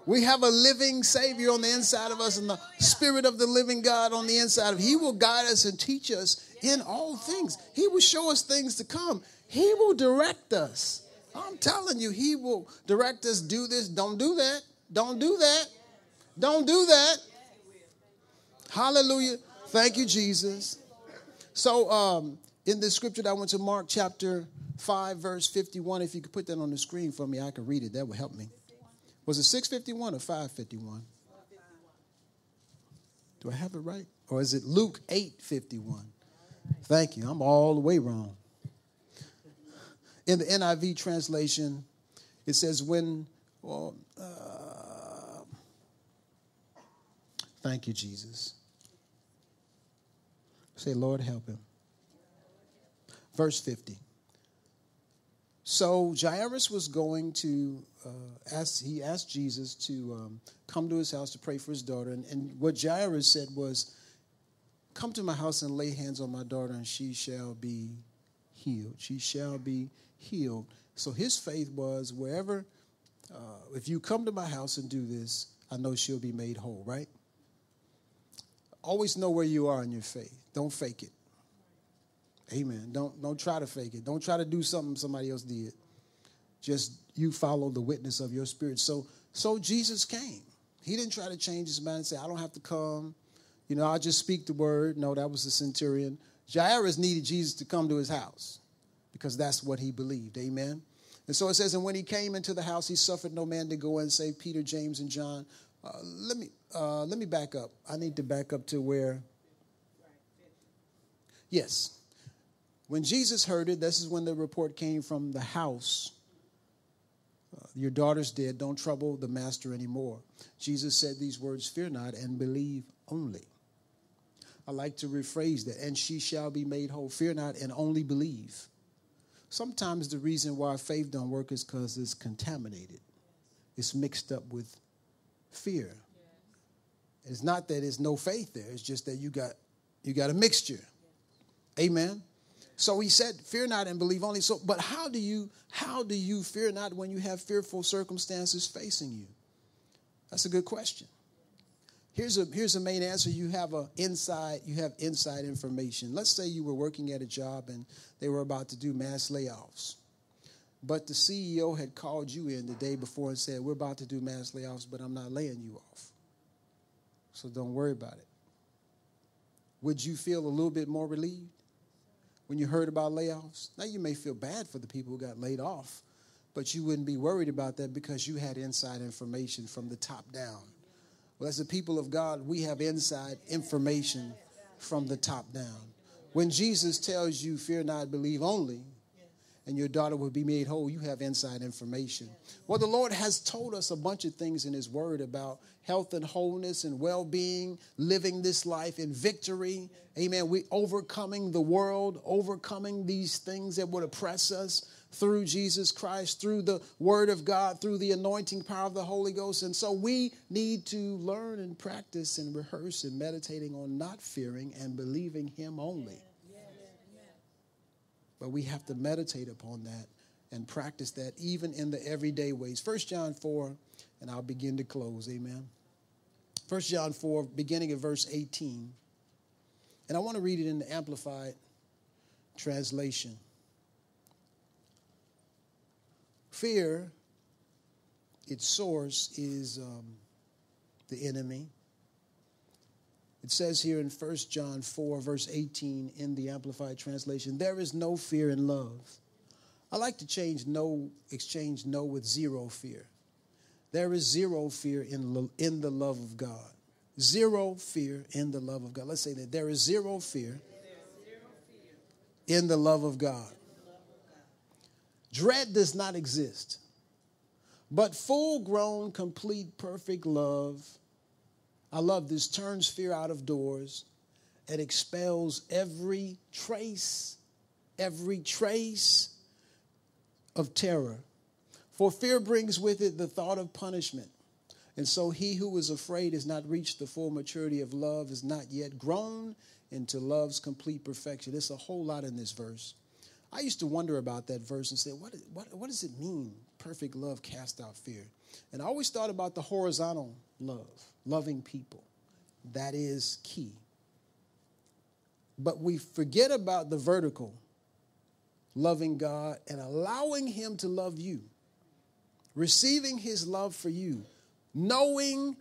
We have a living Savior on the inside of us and the Spirit of the living God on the inside of He will guide us and teach us in all things. He will show us things to come. He will direct us. I'm telling you, He will direct us. Do this. Don't do that. Don't do that. Don't do that. Hallelujah. Thank you, Jesus. So, um, in the scripture that I went to Mark chapter 5, verse 51. If you could put that on the screen for me, I could read it. That would help me. Was it 651 or 551? Do I have it right? Or is it Luke 851? Thank you. I'm all the way wrong. In the NIV translation, it says, when, well, uh, thank you, Jesus. Say, Lord, help him. Verse 50. So Jairus was going to uh, ask, he asked Jesus to um, come to his house to pray for his daughter. And, and what Jairus said was, Come to my house and lay hands on my daughter, and she shall be healed. She shall be healed. So his faith was, wherever, uh, if you come to my house and do this, I know she'll be made whole, right? Always know where you are in your faith. Don't fake it. Amen. Don't don't try to fake it. Don't try to do something somebody else did. Just you follow the witness of your spirit. So so Jesus came. He didn't try to change his mind and say, I don't have to come. You know, I'll just speak the word. No, that was the centurion. Jairus needed Jesus to come to his house because that's what he believed. Amen. And so it says, and when he came into the house, he suffered no man to go and save Peter, James, and John, Uh, let me uh, let me back up. I need to back up to where. Yes, when Jesus heard it, this is when the report came from the house. Uh, your daughter's dead. Don't trouble the master anymore. Jesus said these words: "Fear not, and believe only." I like to rephrase that, and she shall be made whole. Fear not, and only believe. Sometimes the reason why faith don't work is because it's contaminated. It's mixed up with fear. It's not that there's no faith there. It's just that you got you got a mixture. Amen. So he said, "Fear not and believe only." So, but how do you how do you fear not when you have fearful circumstances facing you? That's a good question. Here's a here's a main answer. You have a inside you have inside information. Let's say you were working at a job and they were about to do mass layoffs. But the CEO had called you in the day before and said, We're about to do mass layoffs, but I'm not laying you off. So don't worry about it. Would you feel a little bit more relieved when you heard about layoffs? Now, you may feel bad for the people who got laid off, but you wouldn't be worried about that because you had inside information from the top down. Well, as the people of God, we have inside information from the top down. When Jesus tells you, fear not, believe only, and your daughter will be made whole, you have inside information. Well, the Lord has told us a bunch of things in His Word about health and wholeness and well being, living this life in victory. Amen. We overcoming the world, overcoming these things that would oppress us through Jesus Christ, through the Word of God, through the anointing power of the Holy Ghost. And so we need to learn and practice and rehearse and meditating on not fearing and believing Him only. But we have to meditate upon that and practice that even in the everyday ways. 1 John 4, and I'll begin to close. Amen. 1 John 4, beginning at verse 18. And I want to read it in the Amplified translation. Fear, its source is um, the enemy. It says here in 1 John 4, verse 18 in the Amplified Translation, there is no fear in love. I like to change no, exchange no with zero fear. There is zero fear in, in the love of God. Zero fear in the love of God. Let's say that. There is zero fear in the love of God. Dread does not exist. But full grown, complete, perfect love I love this, turns fear out of doors and expels every trace, every trace of terror. For fear brings with it the thought of punishment. And so he who is afraid has not reached the full maturity of love, is not yet grown into love's complete perfection. There's a whole lot in this verse. I used to wonder about that verse and say, what, what, what does it mean? Perfect love cast out fear. And I always thought about the horizontal love, loving people. That is key. But we forget about the vertical, loving God and allowing Him to love you, receiving His love for you, knowing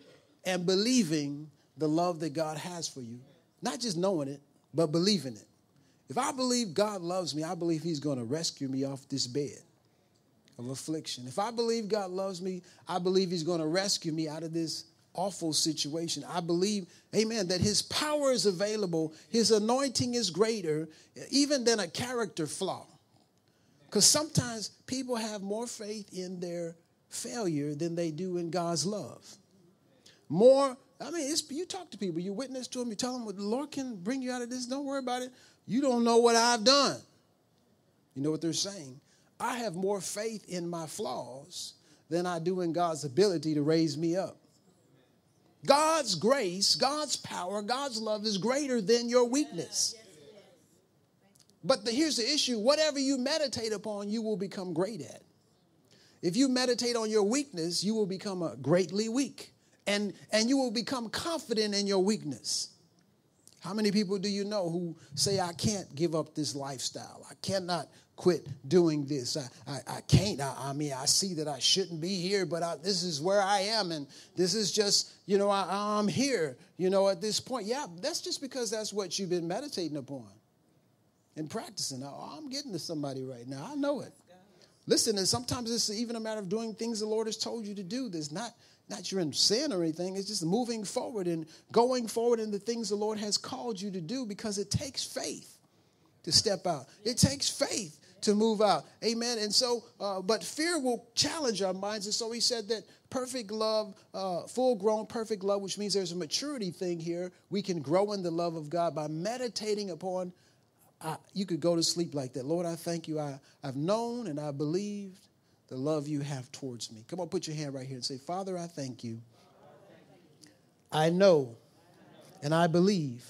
and believing the love that God has for you. Not just knowing it, but believing it. If I believe God loves me, I believe He's going to rescue me off this bed of affliction. If I believe God loves me, I believe He's going to rescue me out of this awful situation. I believe, amen, that His power is available, His anointing is greater, even than a character flaw. Because sometimes people have more faith in their failure than they do in God's love. More, I mean, you talk to people, you witness to them, you tell them what the Lord can bring you out of this. Don't worry about it. You don't know what I've done. You know what they're saying? I have more faith in my flaws than I do in God's ability to raise me up. God's grace, God's power, God's love is greater than your weakness. But the, here's the issue whatever you meditate upon, you will become great at. If you meditate on your weakness, you will become greatly weak. And, and you will become confident in your weakness. How many people do you know who say, I can't give up this lifestyle? I cannot quit doing this. I, I, I can't. I, I, mean, I see that I shouldn't be here, but I, this is where I am. And this is just, you know, I, I'm here, you know, at this point. Yeah, that's just because that's what you've been meditating upon and practicing. Oh, I'm getting to somebody right now. I know it. listen, and sometimes it's even a matter of doing things the Lord has told you to do. There's not not you're in sin or anything. It's just moving forward and going forward in the things the Lord has called you to do because it takes faith to step out. It takes faith to move out. Amen. And so, uh, but fear will challenge our minds. And so he said that perfect love, uh, full grown perfect love, which means there's a maturity thing here. We can grow in the love of God by meditating upon. Uh, you could go to sleep like that. Lord, I thank you. I, I've known and I believed the love you have towards me. Come on, put your hand right here and say, Father, I thank you. I know and I believe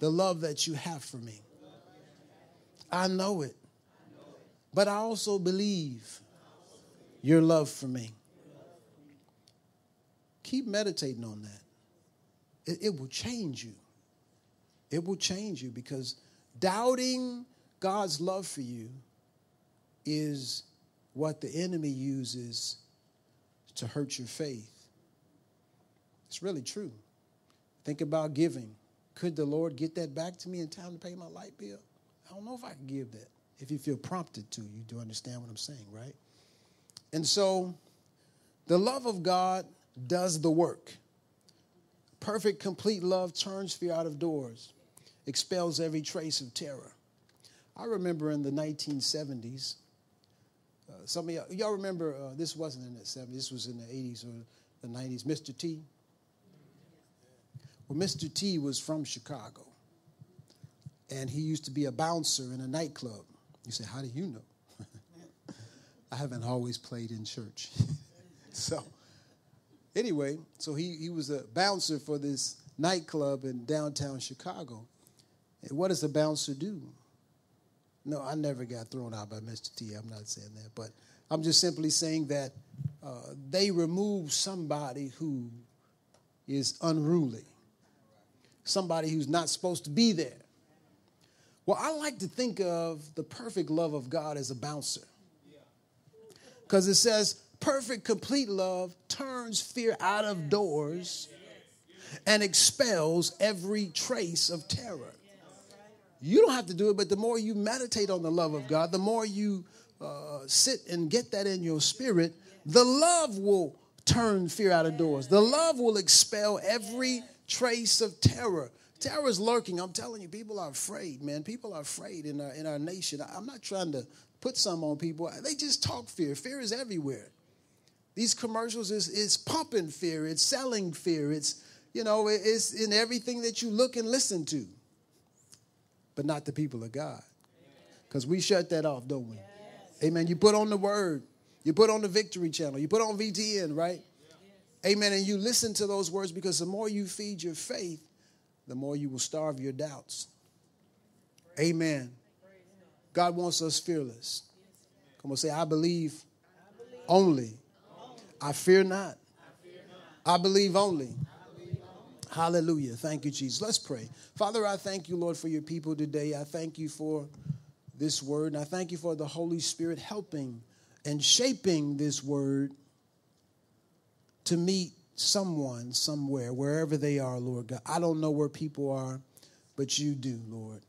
the love that you have for me. I know it, but I also believe your love for me. Keep meditating on that. It, it will change you. It will change you because doubting God's love for you is what the enemy uses to hurt your faith. It's really true. Think about giving. Could the Lord get that back to me in time to pay my light bill? I don't know if I can give that. If you feel prompted to, you do understand what I'm saying, right? And so the love of God does the work. Perfect, complete love turns fear out of doors, expels every trace of terror. I remember in the 1970s, uh, some of y'all, y'all remember, uh, this wasn't in the 70s, this was in the 80s or the 90s, Mr. T. Well, Mr. T was from Chicago, and he used to be a bouncer in a nightclub. You say, How do you know? [laughs] I haven't always played in church. [laughs] so, anyway, so he, he was a bouncer for this nightclub in downtown Chicago. And what does a bouncer do? No, I never got thrown out by Mr. T. I'm not saying that, but I'm just simply saying that uh, they remove somebody who is unruly, somebody who's not supposed to be there. Well, I like to think of the perfect love of God as a bouncer. Because it says, perfect, complete love turns fear out of doors and expels every trace of terror. You don't have to do it, but the more you meditate on the love of God, the more you uh, sit and get that in your spirit, the love will turn fear out of doors. The love will expel every trace of terror. Terror is lurking. I'm telling you, people are afraid, man. People are afraid in our, in our nation. I'm not trying to put some on people. They just talk fear. Fear is everywhere. These commercials is, is pumping fear. It's selling fear. It's, you know, it's in everything that you look and listen to but not the people of God. Because we shut that off, don't we? Yes. Amen. You put on the word, you put on the victory channel, you put on VTN, right? Yes. Amen. And you listen to those words because the more you feed your faith, the more you will starve your doubts. Amen. God wants us fearless. Come on, say, I believe only. I fear not. I believe only. Hallelujah. Thank you, Jesus. Let's pray. Father, I thank you, Lord, for your people today. I thank you for this word, and I thank you for the Holy Spirit helping and shaping this word to meet someone somewhere, wherever they are, Lord God. I don't know where people are, but you do, Lord.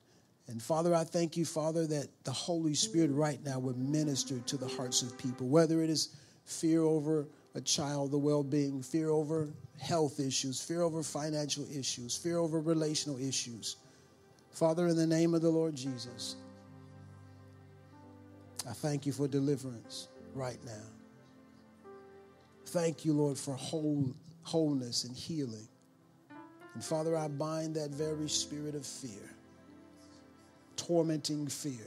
And Father, I thank you, Father, that the Holy Spirit right now would minister to the hearts of people, whether it is fear over a child, the well being, fear over health issues, fear over financial issues, fear over relational issues. Father, in the name of the Lord Jesus, I thank you for deliverance right now. Thank you, Lord, for whole, wholeness and healing. And Father, I bind that very spirit of fear, tormenting fear,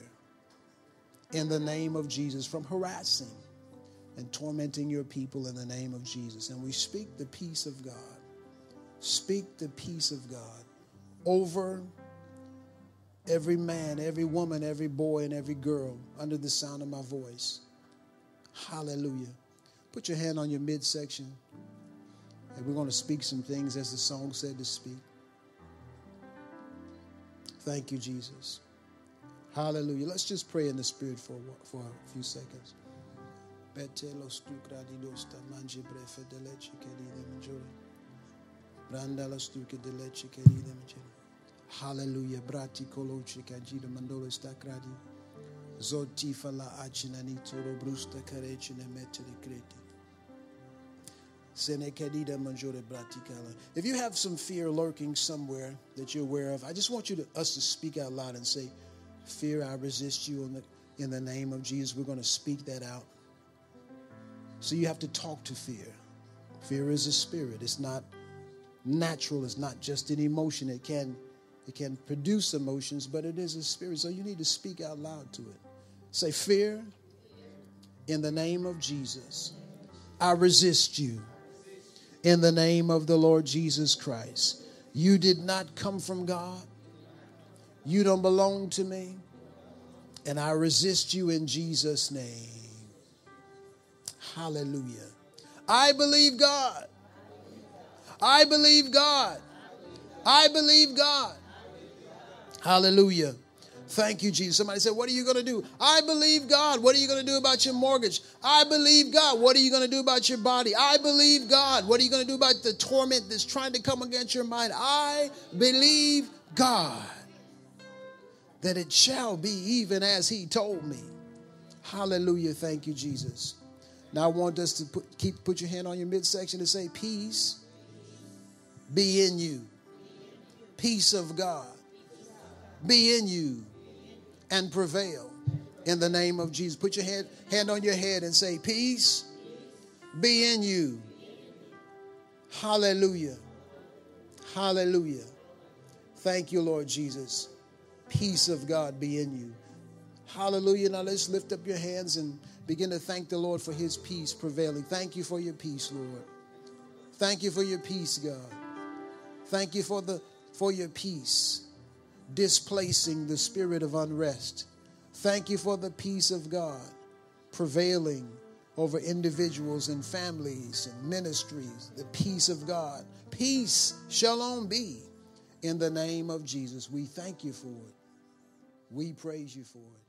in the name of Jesus, from harassing and tormenting your people in the name of Jesus. And we speak the peace of God. Speak the peace of God over every man, every woman, every boy, and every girl under the sound of my voice. Hallelujah. Put your hand on your midsection. And we're going to speak some things as the song said to speak. Thank you, Jesus. Hallelujah. Let's just pray in the Spirit for, for a few seconds. Hallelujah. Brati mandolo sta gradi. Zotifala achinani toro brusta. If you have some fear lurking somewhere that you're aware of, I just want you to us to speak out loud and say, Fear, I resist you in the, in the name of Jesus. We're going to speak that out. So you have to talk to fear. Fear is a spirit. It's not natural. It's not just an emotion. It can it can produce emotions, but it is a spirit. So you need to speak out loud to it. Say, Fear, in the name of Jesus, I resist you in the name of the Lord Jesus Christ. You did not come from God. You don't belong to me. And I resist you in Jesus' name. Hallelujah. I believe God. I believe God. I believe God. Hallelujah. Thank you, Jesus. Somebody said, What are you going to do? I believe God. What are you going to do about your mortgage? I believe God. What are you going to do about your body? I believe God. What are you going to do about the torment that's trying to come against your mind? I believe God that it shall be even as He told me. Hallelujah. Thank you, Jesus. Now I want us to put, keep put your hand on your midsection and say, Peace be in you. Peace of God be in you and prevail in the name of Jesus. Put your hand, hand on your head and say, Peace be in you. Hallelujah. Hallelujah. Thank you, Lord Jesus. Peace of God be in you. Hallelujah. Now let's lift up your hands and begin to thank the Lord for his peace prevailing. Thank you for your peace, Lord. Thank you for your peace, God. Thank you for the for your peace displacing the spirit of unrest. Thank you for the peace of God prevailing over individuals and families and ministries. The peace of God. Peace, shalom be in the name of Jesus. We thank you for it. We praise you for it.